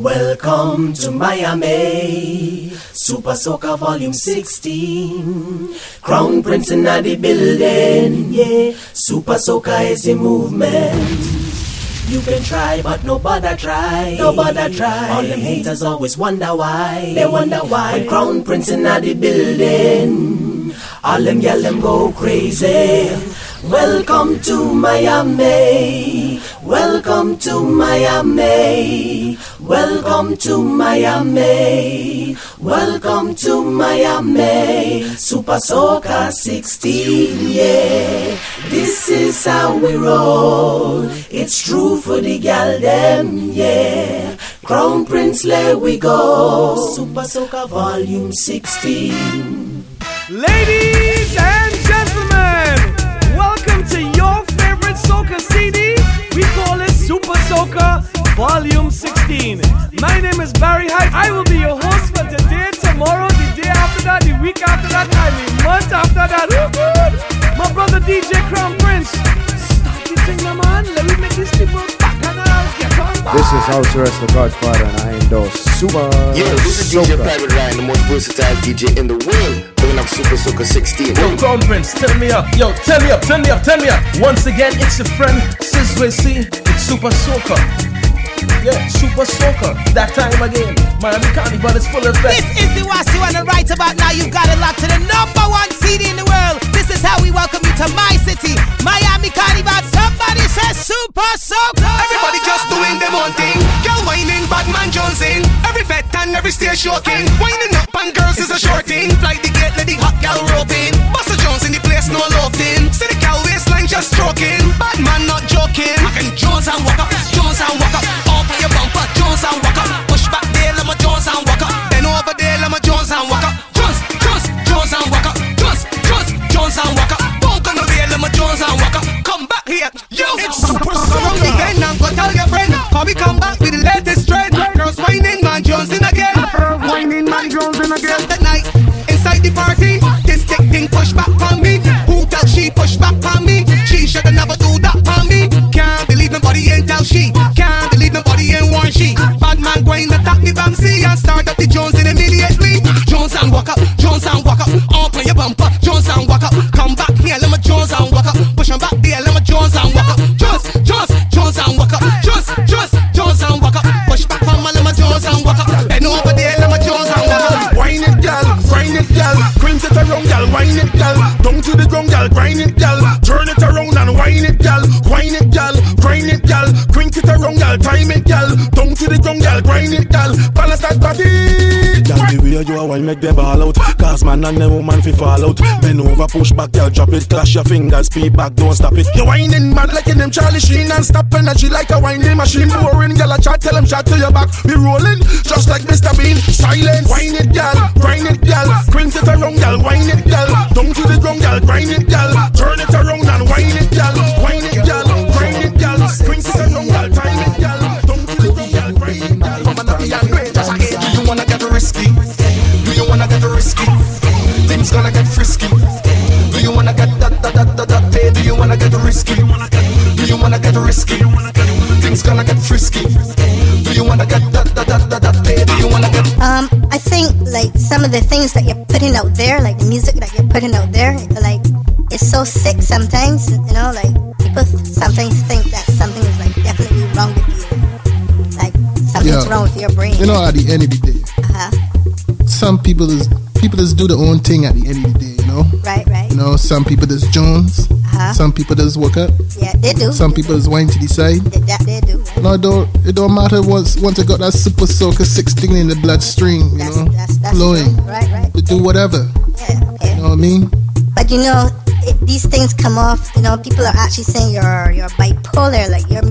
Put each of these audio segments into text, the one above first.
Welcome to Miami. Super Soca Volume 16. Crown Prince in the building. Yeah. Super Soca is a movement. You can try, but nobody try. Nobody try. All them haters always wonder why. They wonder why. When Crown Prince in the building. All them yell them go crazy. Welcome to Miami. Welcome to Miami. Welcome to Miami. Welcome to Miami. Super Soca 16, yeah. This is how we roll. It's true for the gal them, yeah. Crown Prince, let we go. Super Soca Volume 16. Ladies and welcome to your favorite soca CD. We call it Super Soca Volume 16. My name is Barrie Hype. I will be your host for today, tomorrow, the day after that, the week after that, and the month after that. My brother DJ Crown Prince. Start the man. Let me make these people back This is how to rest the Godfather, and I endorse Super Yeah, this is DJ Private Ryan, the most versatile DJ in the world, bringing up Super Soca 16. Yo, Crown Prince, turn me up. Yo, turn me up, turn me up, turn me up. Once again, it's your friend Sizwe C. It's Super Soca. Yeah, Super Soca. That time again. Miami Carnival is full effect. This is the was you wanna write about now. You got it locked to the number one CD in the world. This is how we welcome you to my city, Miami Carnival. Somebody says Super Soca. Everybody just doing their own thing. Girl whining, bad man Jonesing. Every vet and every stage shocking. Winding up and girls is a short thing. Fly the gate, let the hot gal roping. Buster Jones in the place, no loving. See the gal waistline just stroking. Bad man not joking. I can Jones and wukkup, Jones and wukkup. Your bumper, Jones and walk. Push back there, let my Jones and wukkup. Then over there, let my Jones and wukkup. Jones, Jones, Jones and wukkup. Jones, Jones, Jones and wukkup. Bunk on the way, let my Jones and walk. Come back here, yo. It's super Soca. Then I'm gonna tell your friend, come we come back with the latest trend. Girls whining, man Jones in again. Whining, man Jones in again. Night inside the party, this thick thing push back on me. Who tell she push back on me? She shoulda never nobody ain't tell she. Can't believe nobody ain't warn man and them woman fi fall out. Bend over, push back, gal, drop it, clash your fingers, speed back, don't stop it. You whining mad like in them Charlie Sheen and stop energy like a whining machine. Boring, gal, I chat, tell them chat to your back. We rolling just like Mr. Bean. Silence, wine it, gal, grind it, gal. Quint it around, gal, wine it, gal. Down to the ground, gal, grind it, gal. Turn it around and wine it, gal. Wine it, gal, grind it, gal. Quint it around, gal, time it, gal. Down to the ground, gal, grind it, again. Do you wanna get risky? Do you wanna get risky? Things gonna get frisky. Do you wanna get that that that that that pay? Do you wanna get risky? Do you wanna get risky? Things gonna get frisky. Do you wanna get that that that that that pay? Do you wanna get Um, I think like some of the things that you're putting out there, like the music that you're putting out there, like it's so sick sometimes. You know, like people sometimes think that something is like definitely wrong with you, like something's Yeah. wrong with your brain. You know, at the end of the day, uh-huh. some people is people just do their own thing at the end of the day. You know, right, right. you know, some people just Jones, Uh-huh. some people just work up, Yeah, they do. some people just wine to the side. They, that they do. No, it don't it don't matter once once I got that super soca 16 in the bloodstream, you That's know, that's that's flowing. Right, right. To do whatever. Yeah, okay. You know what I mean? But you know, it, these things come off. You know, people are actually saying you're you're bipolar. Like your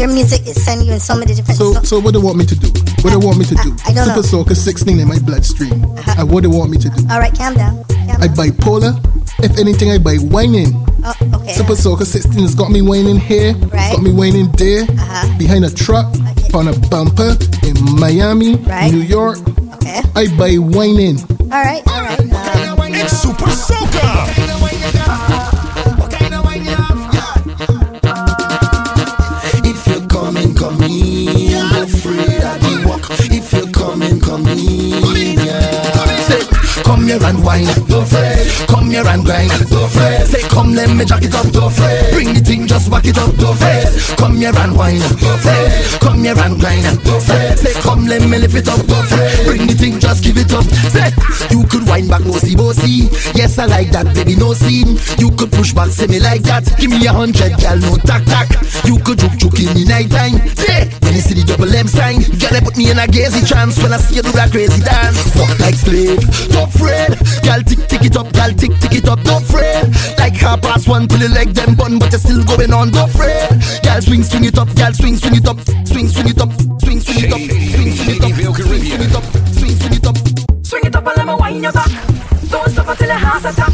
your music is sending you in so many different. So so what do they want me to do? What do they want me to do? I don't super know. soca 16 in my bloodstream. And what do they want me to do? All right, calm down. Calm I down. bipolar. If anything, I buy whining. Oh, okay. Super Soca 16 has got me whining here, Right. got me whining there, Uh-huh. behind a truck, Okay. on a bumper in Miami, Right. New York. Okay. I buy whining. All right. All right. It's Super Soca. Wine. Don't fret. Come here and grind. Don't fret. Say come let me jack it up. Don't fret. Bring the thing just back it up. Don't fret. Come here and wine. Don't fret. Come here and grind. Don't fret. Say come let me lift it up. Don't fret. Bring the thing just give it up. Say you could wind back no bossy bossy. Yes I like that baby no scene. You could push back say me like that. Give me a hundred gal no tack tack. You could juke juke in the night time. Yeah. When you see the double M sign, gotta put me in a gazy trance when I see you do that crazy dance. Fuck like slave, don't fret. Gal tick tick it up, gal tick tick it up, don't fret. Like half past one, pull your leg them bun, but you're still going on, don't fret. Gal swing swing it up, gal swing swing it up, swing swing it up, swing swing it up, swing swing it up, swing swing it up, swing swing it up. Swing it up and let me wind your back. Don't stop until your heart attack.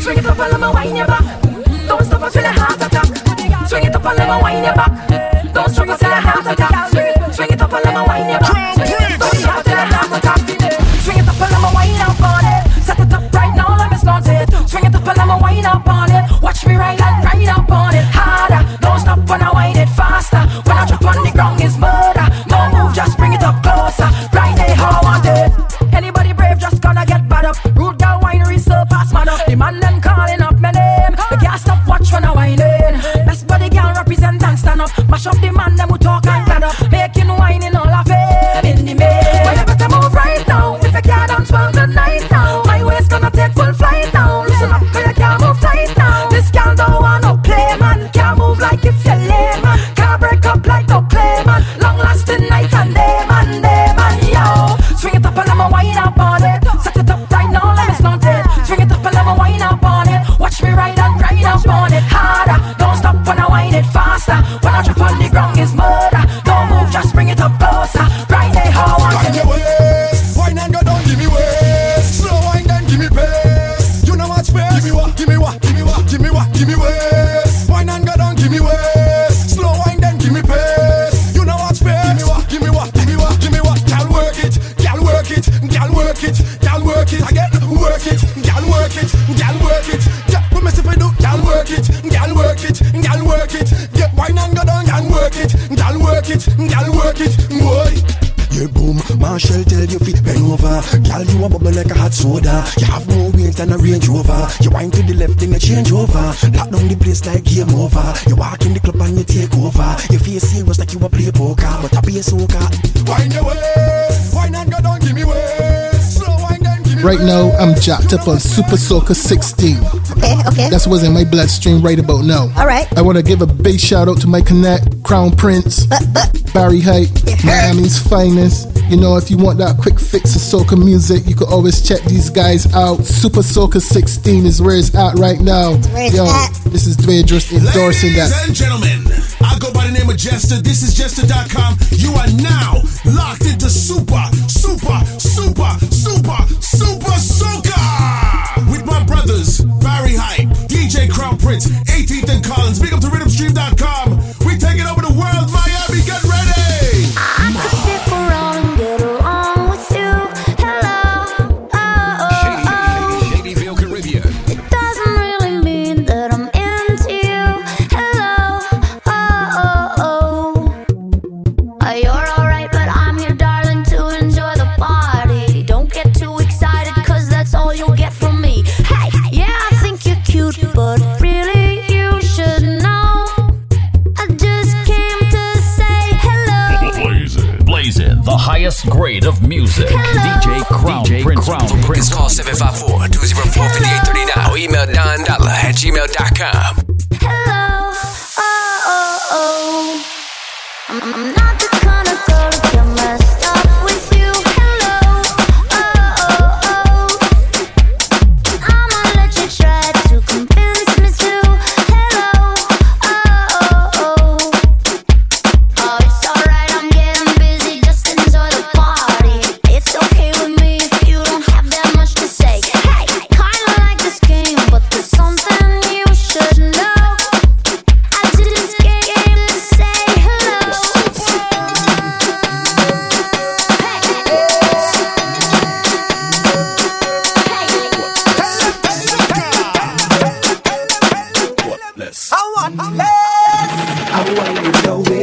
Swing it up and let me wind your back. Don't stop until your heart attack. Swing it up and let me wind your back. Don't stop until your heart attack. Stop when I wind it faster. When I drop on the ground, it's murder. No move, just bring it up closer. Right there, how I want it. Anybody brave, just gonna get bad up. Rude girl winery, pass man up. The man them calling up my name. The gas stop watch when I whine in. Best body girl represent and stand up. Mash up the man them who talk work it, gal work it. Boy. Yeah, boom, Machel tell you fi bend over. Girl, you a bubble like a hot soda. You have more weight than a Range Rover. You wind to the left, then you change over. Lock down the place like game over. You walk in the club and you take over. You feel serious like you a play poker But I be a soca Wind your waist, wine and go down, give me waist Right now, I'm jacked up on Super Soca 16. Okay, okay. That's what's in my bloodstream right about now. All right. I want to give a big shout out to my connect, Crown Prince, uh, uh. Barrie Hype, Miami's finest. You know, if you want that quick fix of soca music, you could always check these guys out. Super Soca 16 is where it's at right now. where it's Yo, at. this is Dwaingerous endorsing Ladies that. and gentlemen, I go by the name of Jester. This is Jester.com. You are now locked into Super, Super, Super, Super, Super Soca with my brothers Barrie Hype, DJ Crown Prince, 18th and Collins. Big up to RhythmStream.com. highest grade of music. DJ Crown Prince. Crown Prince. Call 754-204-5839 or email Don Dollar at gmail.com. Hello, oh, oh, oh. I'm, I'm not the you know it.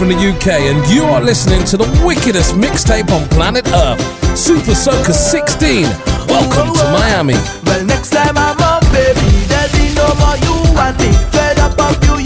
from the UK, and you are listening to the wickedest mixtape on planet Earth, Super Soca 16. Welcome to Miami. Well, next time I'm up, baby, there's no more you and me. Fed up of you,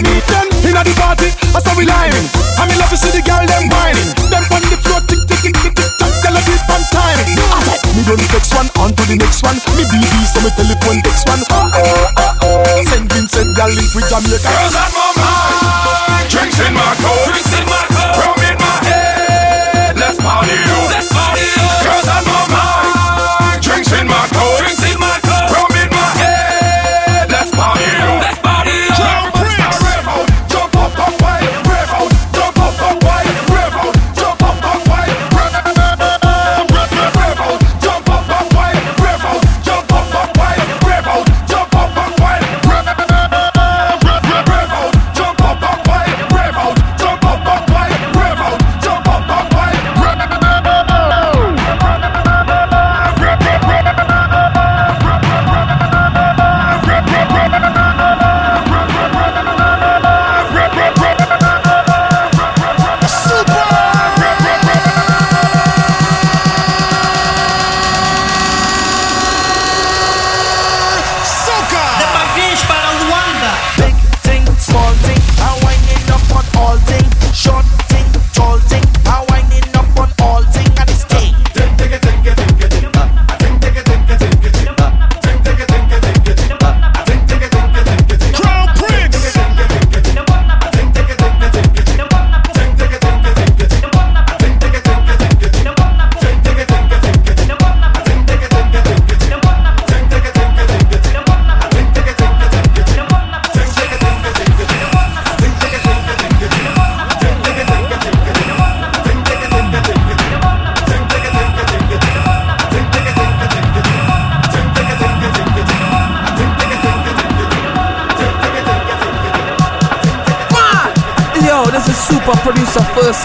them pass off to inna the party, I saw we lying. I me love to see the girl them whining. Them on the floor, tick tick tick tick tick. Tick, tell her beat on time. Ah, me don't text one, on to the next one. Me BB, so me telephone text one. Oh oh oh oh. Saint Vincent, girl link with Jamaica. Girls on my mind, drinks in my coat, drinks in my coat,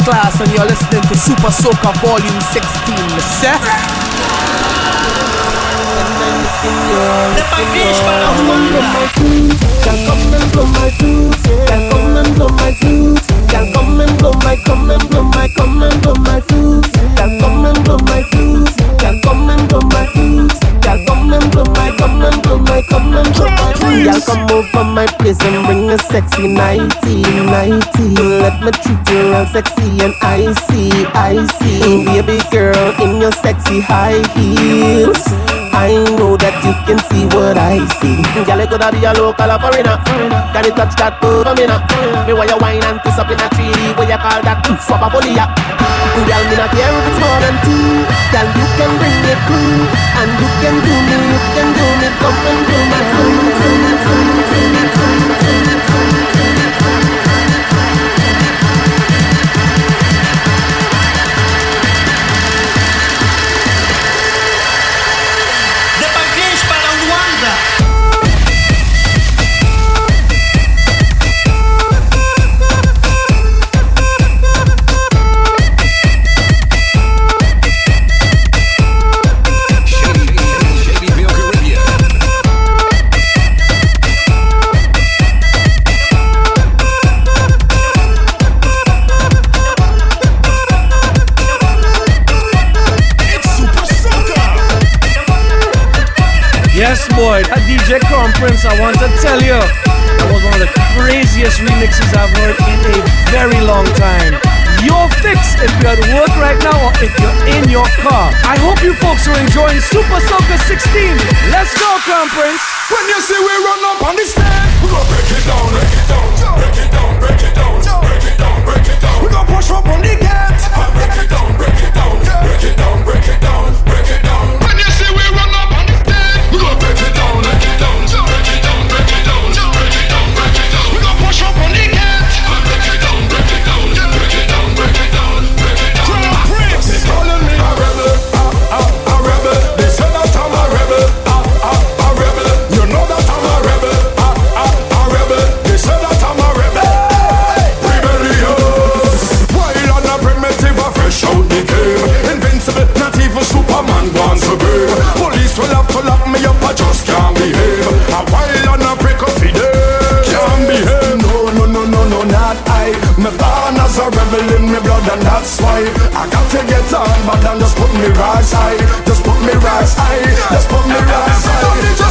Class, and you're listening to Super Soca Volume 16. Set. Can come and blow my flute, can come and blow my flute, can come and blow my, come and blow my, come and blow my flute, can come and blow my my, come and blow my flute. Y'all come over my place and bring a sexy nighty, nighty. Let me treat you real sexy and icy, icy. Baby girl in your sexy high heels. I know that you can see what I see. Girl, it coulda be a local or foreigner. Can you touch that over me now? Me why you wine and twist up in a 3D? What you call that? Swap a up. Girl, me not care if it's more than two. Girl, you can bring it through, and you can do me, you can do me. Come and do me, do me, do me, do me, Prince, I want to tell you, that was one of the craziest remixes I've heard in a very long time. Your fix if you're at work right now or if you're in your car. I hope you folks are enjoying Super Soca 16. Let's go, Crown Prince. When you see we run up on the stand, we gon' break it down, break it down, break it down, break it down, break it down, break it down. We gon' push up on the gate, break it down, break it down, break it down, break it down. devil in me blood and that's why I got to get on, but then just put me right side. Just put me right side. Just put me right side.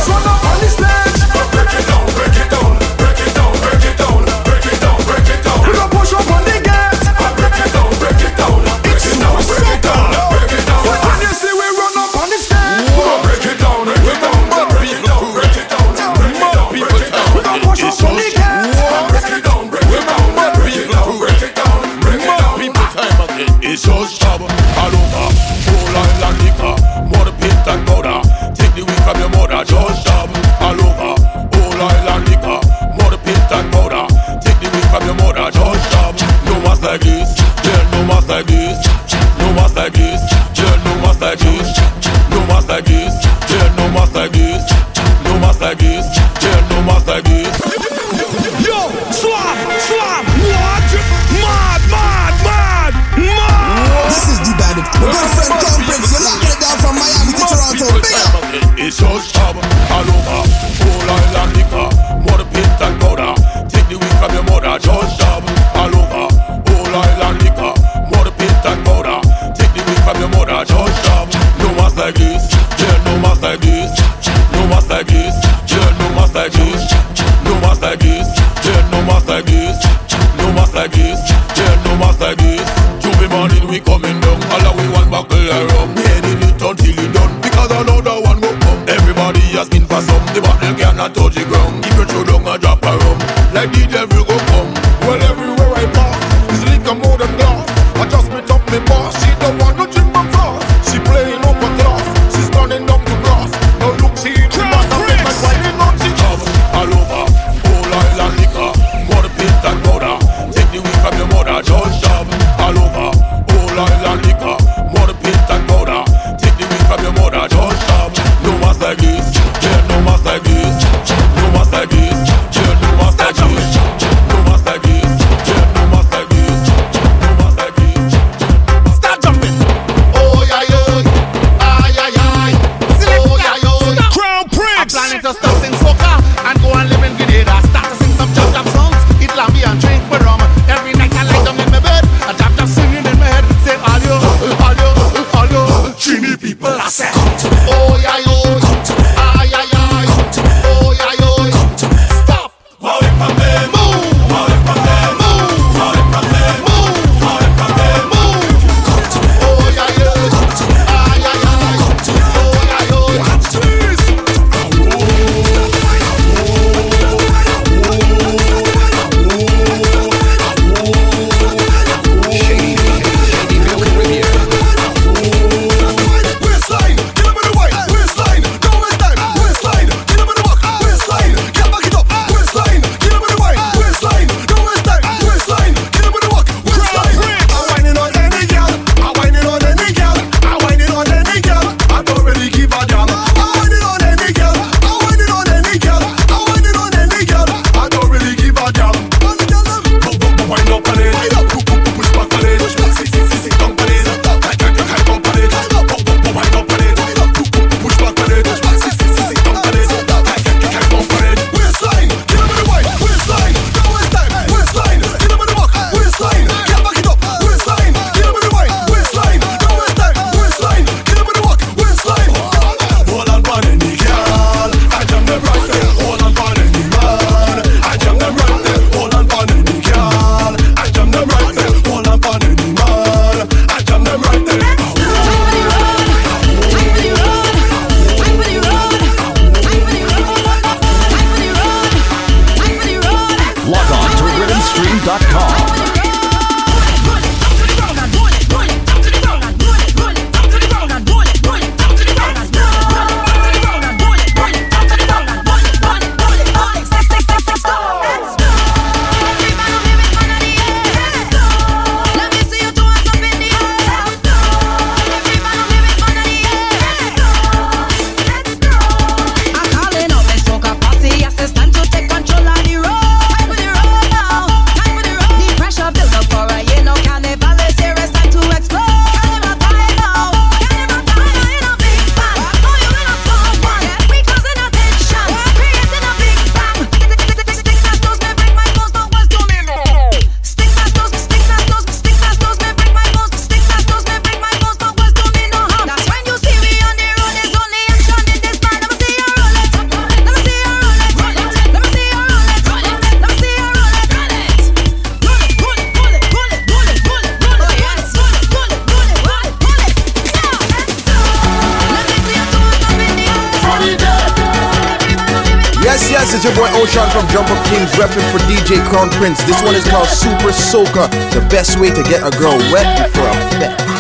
your boy Ocean from Jump Up Kings, repping for DJ Crown Prince. This one is called Super Soca, the best way to get a girl wet before a fit.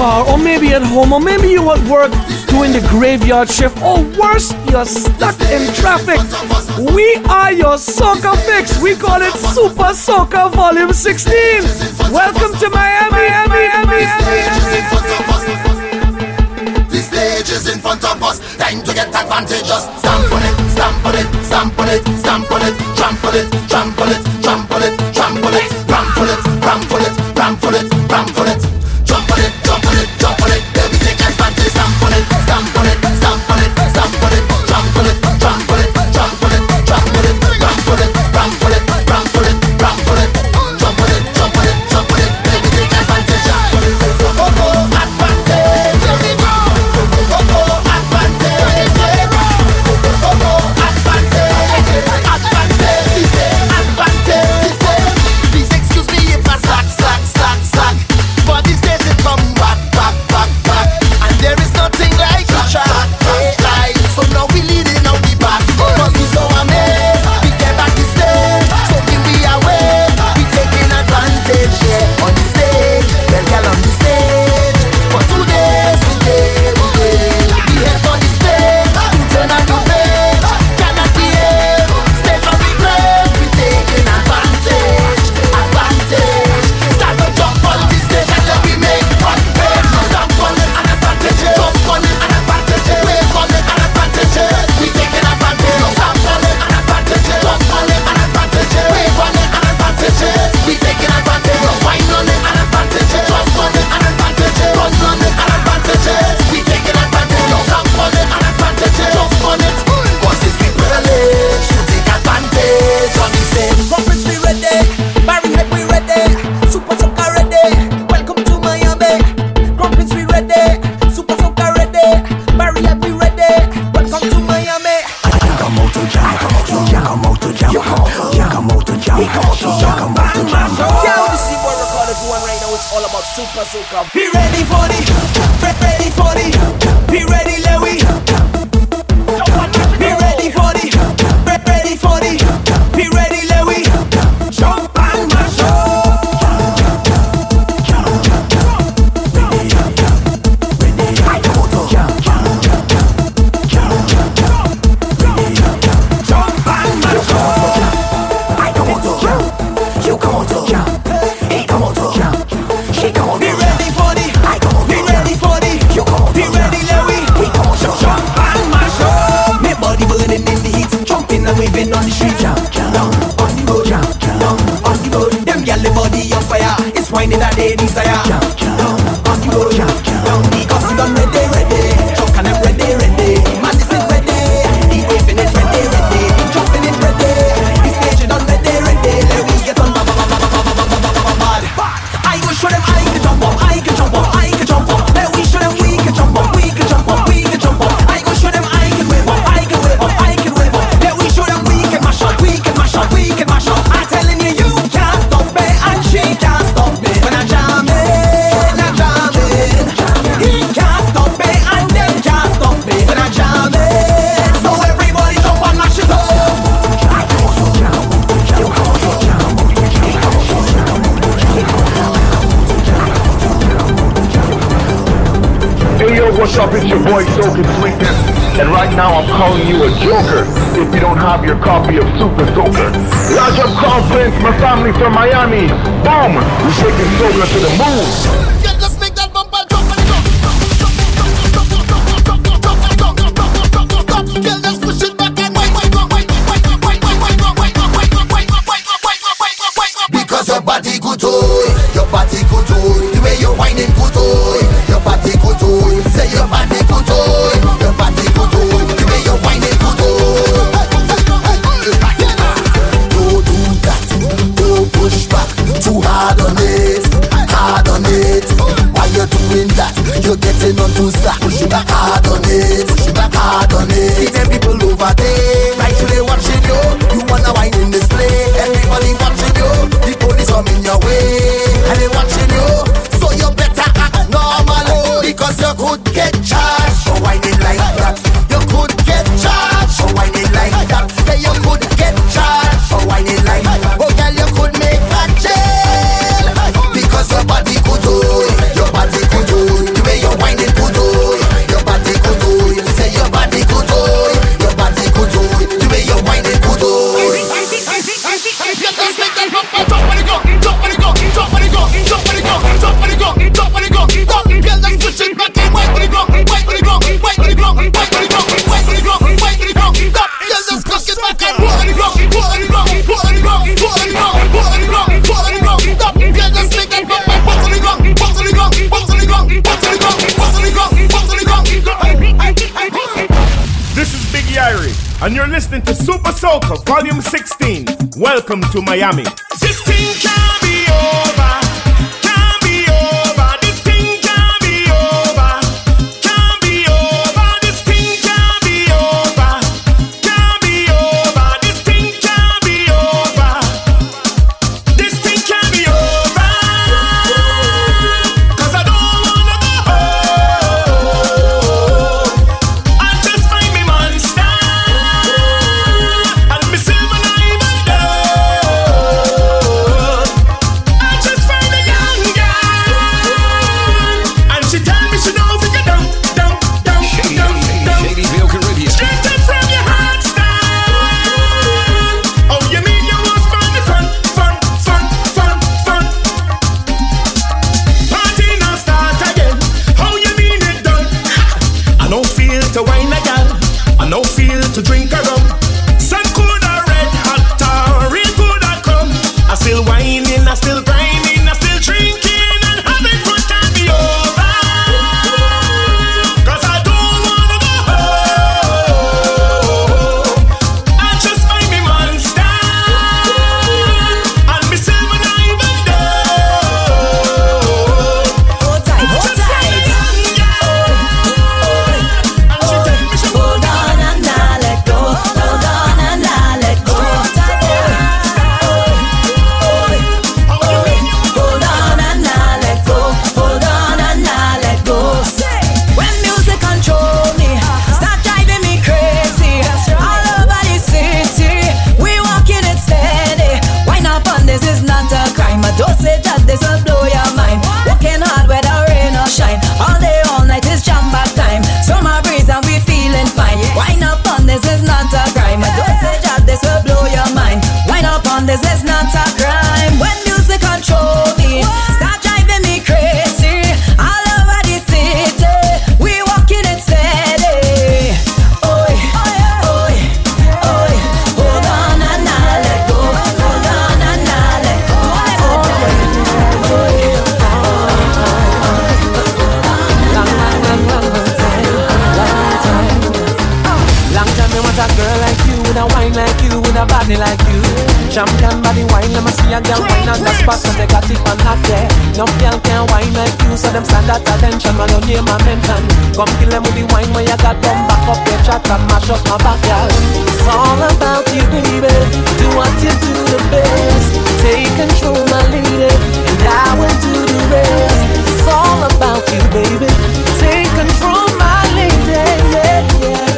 car, or maybe at home, or maybe you at work doing the graveyard shift, or worse, you're stuck in traffic. We are your soca fix. We call it Super Soca Volume 16. Welcome to Miami, Miami, Miami, Miami, Miami. The stage is in front of us. Time to get advantageous. Stamp on it, stamp on it, stamp on it, stamp on it, trample it, trample it. me that they desire. And right now I'm calling you a joker if you don't have your copy of Super Soca. Rajab call Prince, my family from Miami. Boom! We're taking Soaker to the moon. Joker, Volume 16. Welcome to Miami. 16 they got it on hot there. No girl can wine like you, so them stand at attention while your name I mention. Come kill them with the wine when you got them back up your chat and mash up my back, girl. It's all about you, baby. Do what you do the best. Take control, my lady, and I will do the rest. It's all about you, baby. Take control, my lady. Yeah, yeah.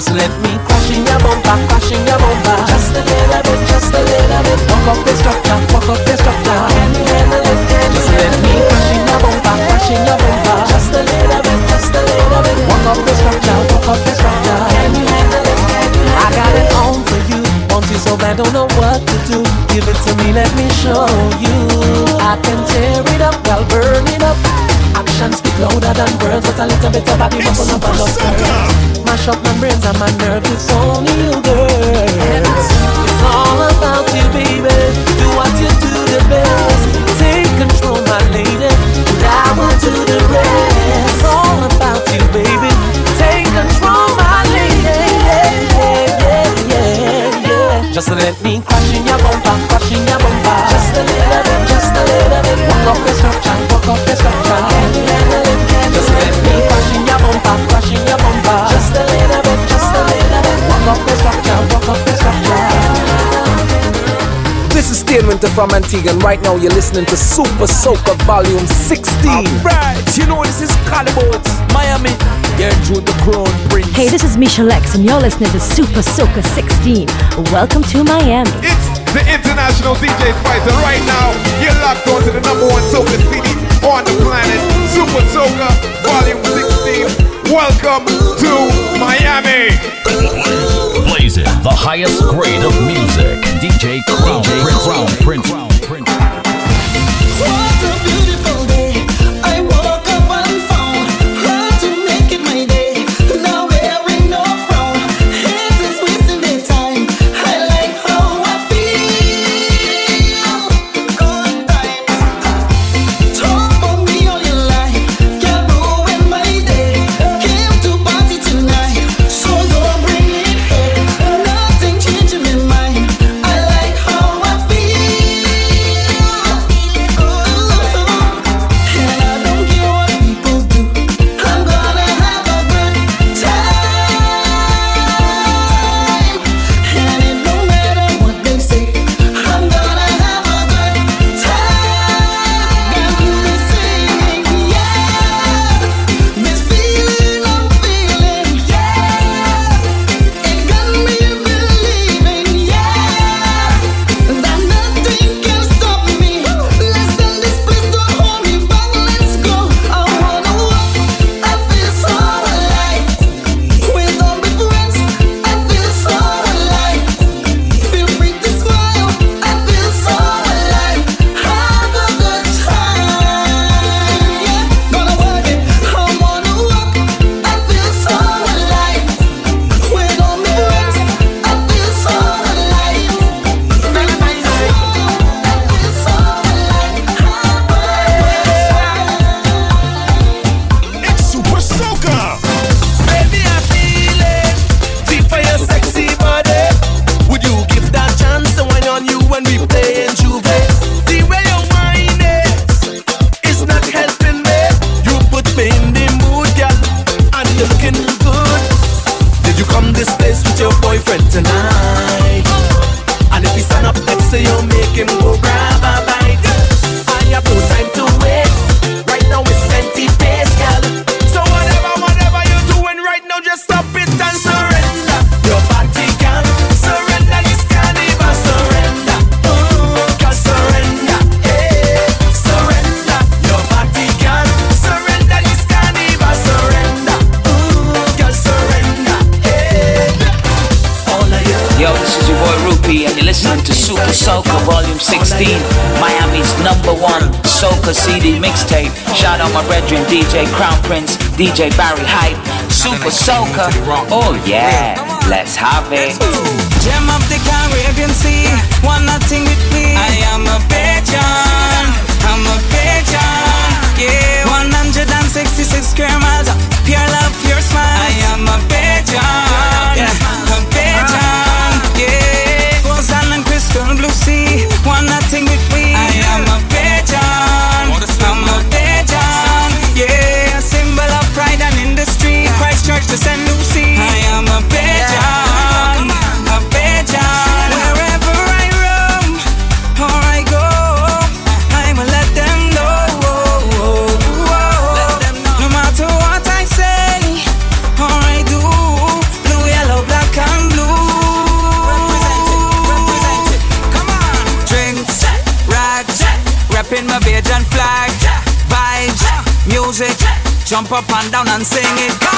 Just let me crash in your bumper, crash in your bumper. Just a little bit, just a little bit. Walk up the structure, walk up the structure. Can you handle it? Can you just let me crash in your bumper, crash in your bumper. Just a little bit, just a little bit. Walk up the structure, walk up the structure. Can you handle it? Can you handle I got it. I don't know what to do. Give it to me, let me show you. I can tear it up, I'll burn it up. Actions speak louder than words, but a little bit of body bubble up and up. Mash up my brains and my nerves, it's only you, girl. It's all about you, baby. Do what you do the best. Take control, my lady. And I will do the rest. It's all about you, baby. Just let me crash in your bumper, crash in your bumper. Just a little bit, just a little bit. Walk up the structure, walk up the structure. Can you handle it? Can you just let me crash in your bumper, crash in your bumper. Just a little bit, just a little bit. Walk up the structure, walk up the structure. This is Tian Winter from Antigua, and right now you're listening to Super Soca Volume 16. Right, you know this is Calibots, Miami. Yeah, Jude the Crown Prince. Hey, this is Machel X, and you're listening to Super Soca 16. Welcome to Miami. It's the international DJ Spicer. Right now, you're locked on to the number one soca CD on the planet, Super Soca Volume 16. Welcome to Miami. Blazing the highest grade of music. DJ Crown Prince. Crown Prince. Crown Prince. DJ Barrie Hype, Super Soca. Oh yeah, let's have it. Gem of the Caribbean Sea, one nothing with me. I am a Bajan, I'm a Bajan. Yeah, 166 square miles of pure love, pure smile. I am a Bajan, Jump up and down and sing it.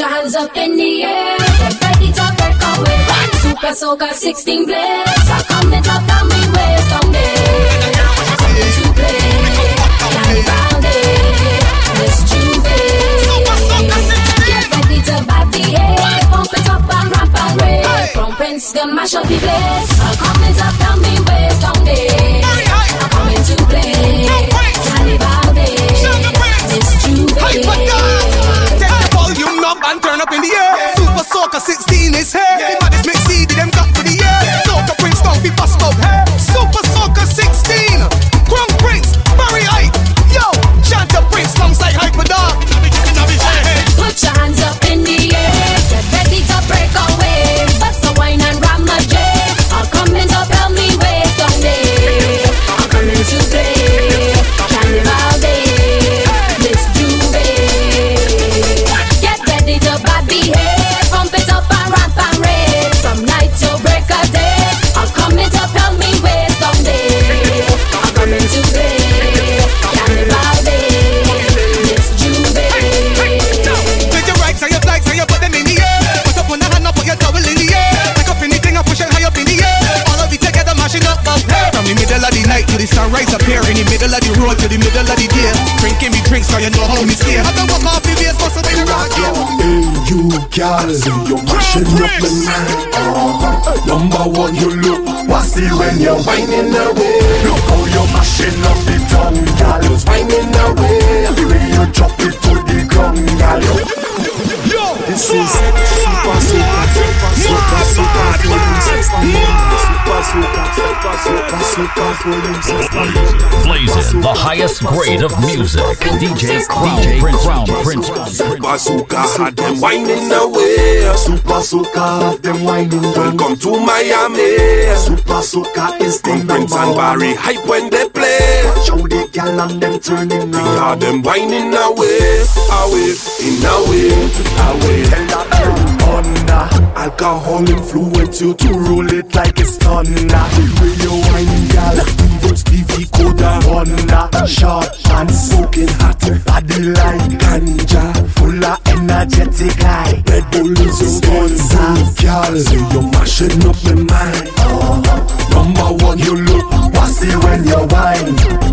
Your hands up in the air, get ready to break away. Super Soca 16 blaze, so come and top down we waist down there. Coming to play, Johnny Brown Day, Miss Juve. Get ready to body head, pump it up and ramp and rave. From Prince, the mash up the place, so come and top down we waist down there. Coming to play, Johnny Brown Day, Miss up and turn up in the air. Super Soca 16 is here. Middle of the road to the middle of the day. Drinking me drinks so you know how me stay. I can walk off the base, bust up in the rock. Hey, you gals, you're mashing up the night. Uh-huh. Number one, you look bossy when you're whining away. Look how you're mashing up the tongue, gal. You're whining away. The way you drop it to the ground, gal. This is Super Super Super Super Super Volume 16. Super Super Super Super Super Volume 16. Blazing the highest grade of music. DJ Crown Prince. Crown Prince. Super Soca had them whining away. Super Soca have them whining. Welcome to Miami. Super Soca is the Prince and Barrie Hype when they play. Watch how the gal and them turning now. They are them whining away, away, in away, away. Tell that girl under alcohol influence you to roll it like it's thunder. The way you whining, gal, even Stevie Coda Honda. Short and smoking hot, body like ganja, full of energetic high. Red Bull is your sponsor. Say you're mashing up my mind. Number one, you look bossy when you whine.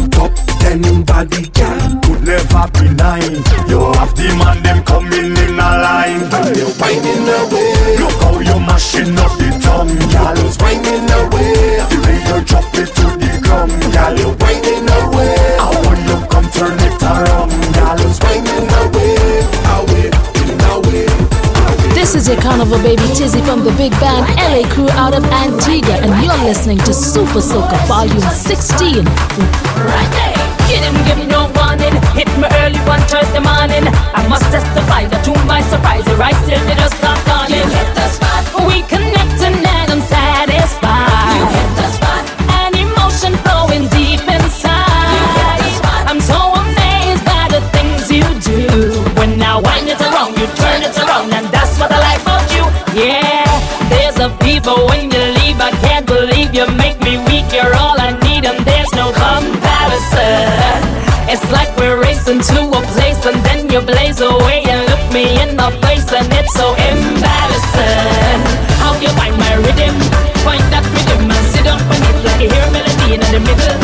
Top ten body girl could never be nine. You have the man them coming in a line. And they're whining away. Look how you're mashing up the tongue, girl. It's whining away. The way you drop it to the ground, girl. You're whining away. I want you come turn it around, girl. It's whining away, away, away. This is your carnival baby Tizzy from the big band LA Crew out of Antigua, and you're listening to Super Soca Volume 16. Right there beginning Give no warning. Hit me early one Thursday morning I must testify that to my surprise You're right till the dust start falling You hit the spot. We connect and I'm satisfied. You hit the spot. An emotion flowing deep inside. You hit the spot. I'm so amazed by the things you do. When I wind it around You turn it around And that's what I like about you. Yeah There's a people to a place and then you blaze away and look me in the face and it's so embarrassing. How you find my rhythm? Find that rhythm and sit up on it like you hear a melody in the middle.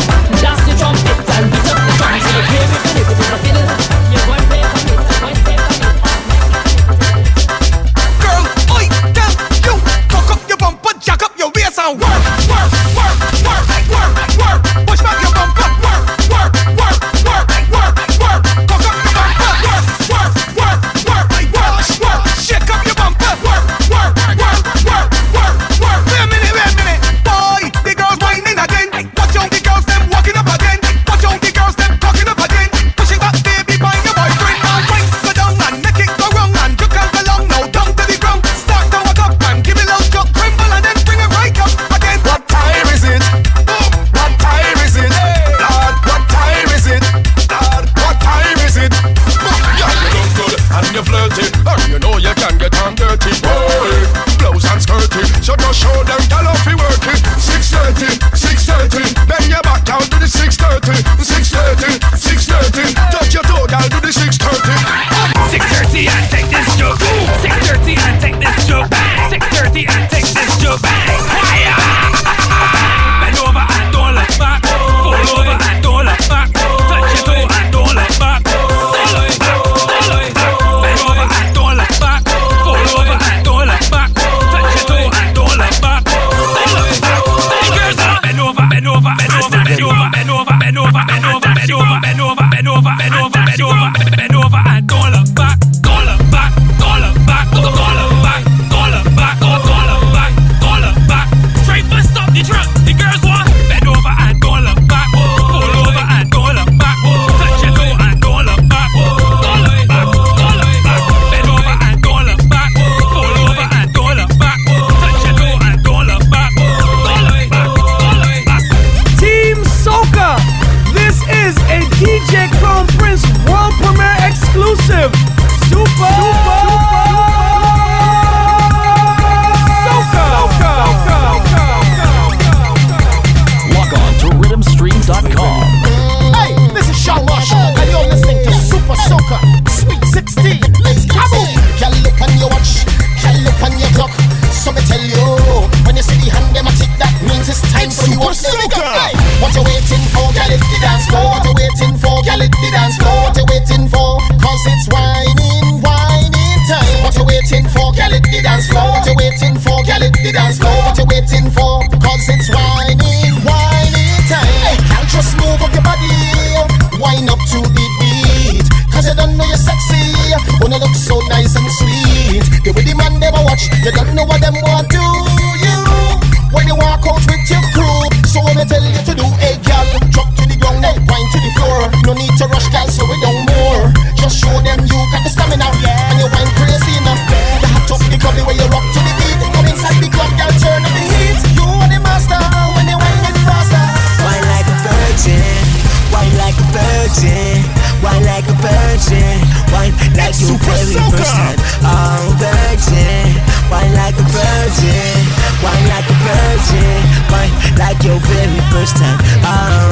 Ah.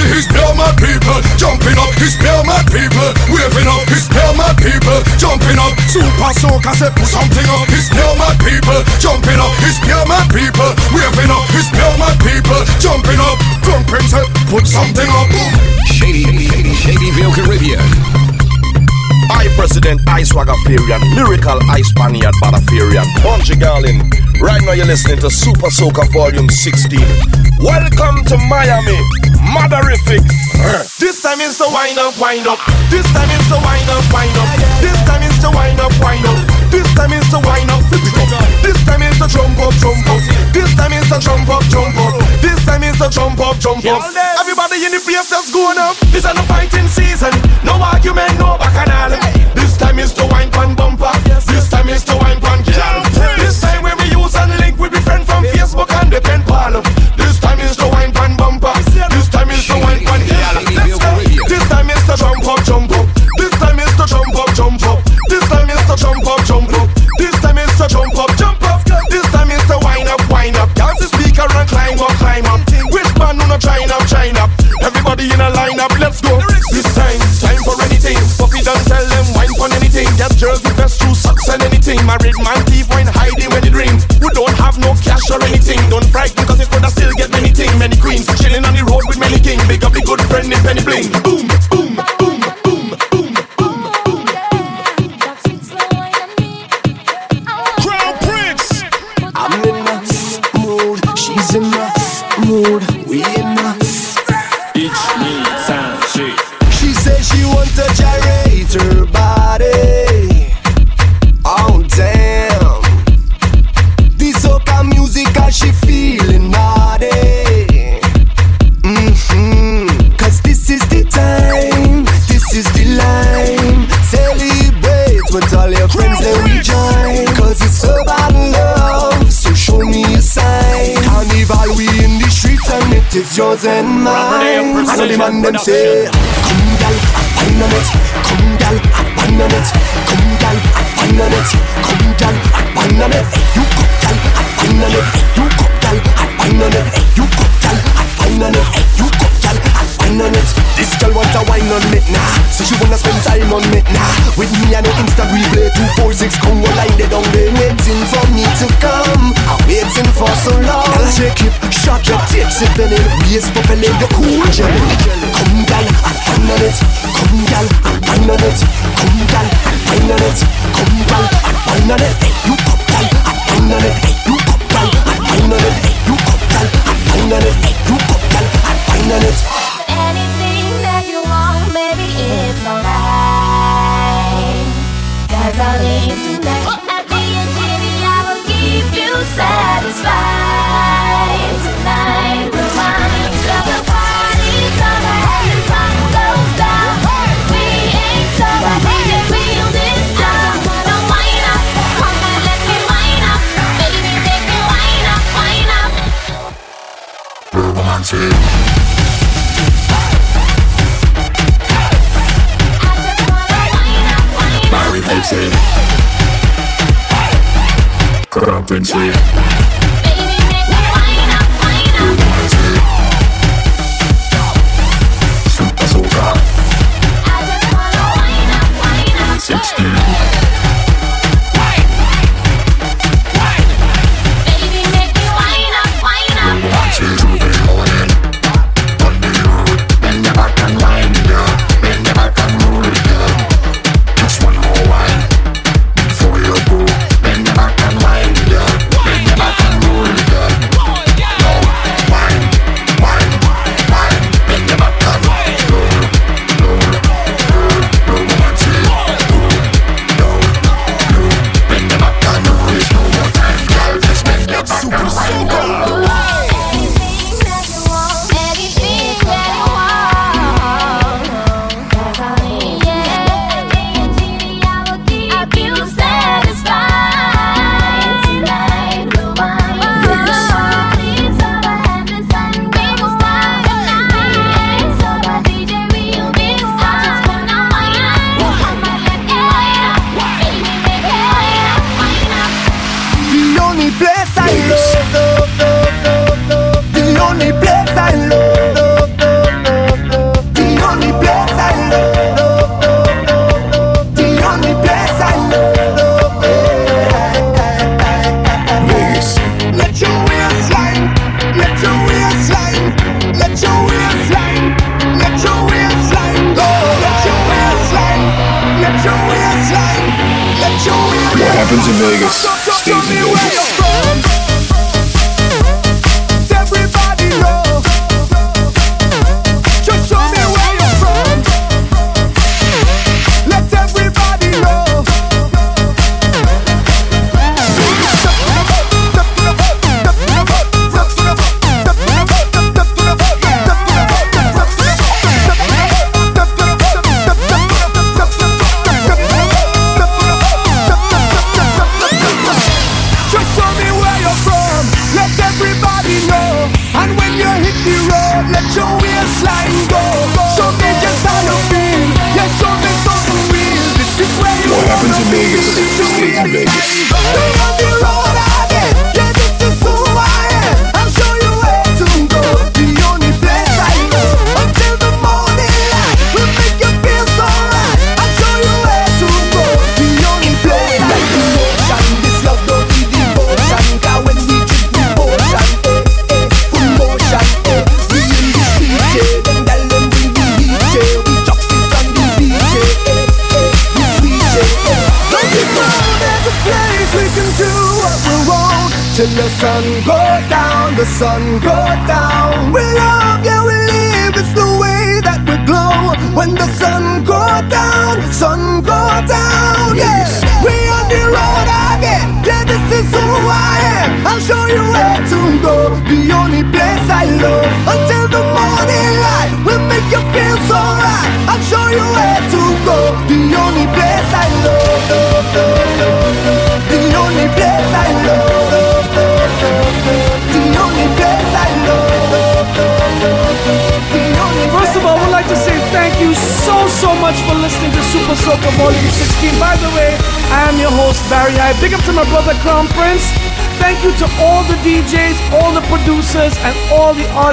This party is pure mad people, jumping up, is pure mad people, waving up, is pure mad people, jumping up. Super soca say put something up, is pure mad people, jumping up, is pure mad people, waving up, is pure mad people, jumping up. Drunk prince say put something up. Shady, shady, Shadyville, Caribbean. I President I Swagafarian, Lyrical I Spaniard Badafarian, Bunji Garlin. Right now you're listening to Super Soca Volume 16. Welcome to Miami, Maderific. This time is to wind up, wind up. This time is to wind up, wind up. This time is to wind up, wind up. This time is to wind up, flip it up. This time is to jump up, jump up. This time is to jump up, jump up. This time is to jump up, jump up. Everybody in the place that's going up. This is a fighting season. No argument, no them say, Come gal, wine on it. Come gal, wine on it. Come gal, wine on it. Come gal, wine on it. You come gal, wine on it. You come gal, wine on it. You come gal, wine on it. You come gal, wine on it. This girl want a wine on it now, so she wanna spend time on it now. With me and no Insta replay two four six Congo line they down there waiting for me to come. I'm waiting for so long. Girl, shake it, shot your tits, it then it waist bubbling the Crown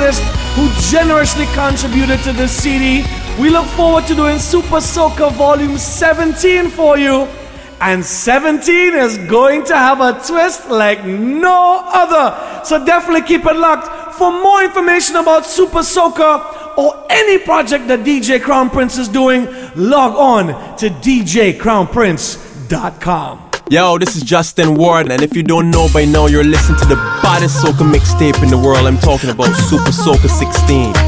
artists who generously contributed to this CD. We look forward to doing Super Soca Volume 17 for you. And 17 is going to have a twist like no other. So definitely keep it locked. For more information about Super Soca or any project that DJ Crown Prince is doing, log on to djcrownprince.com. Yo, this is Justin Ward, and if you don't know by now, you're listening to the Hottest soca mixtape in the world. I'm talking about Super Soca 16.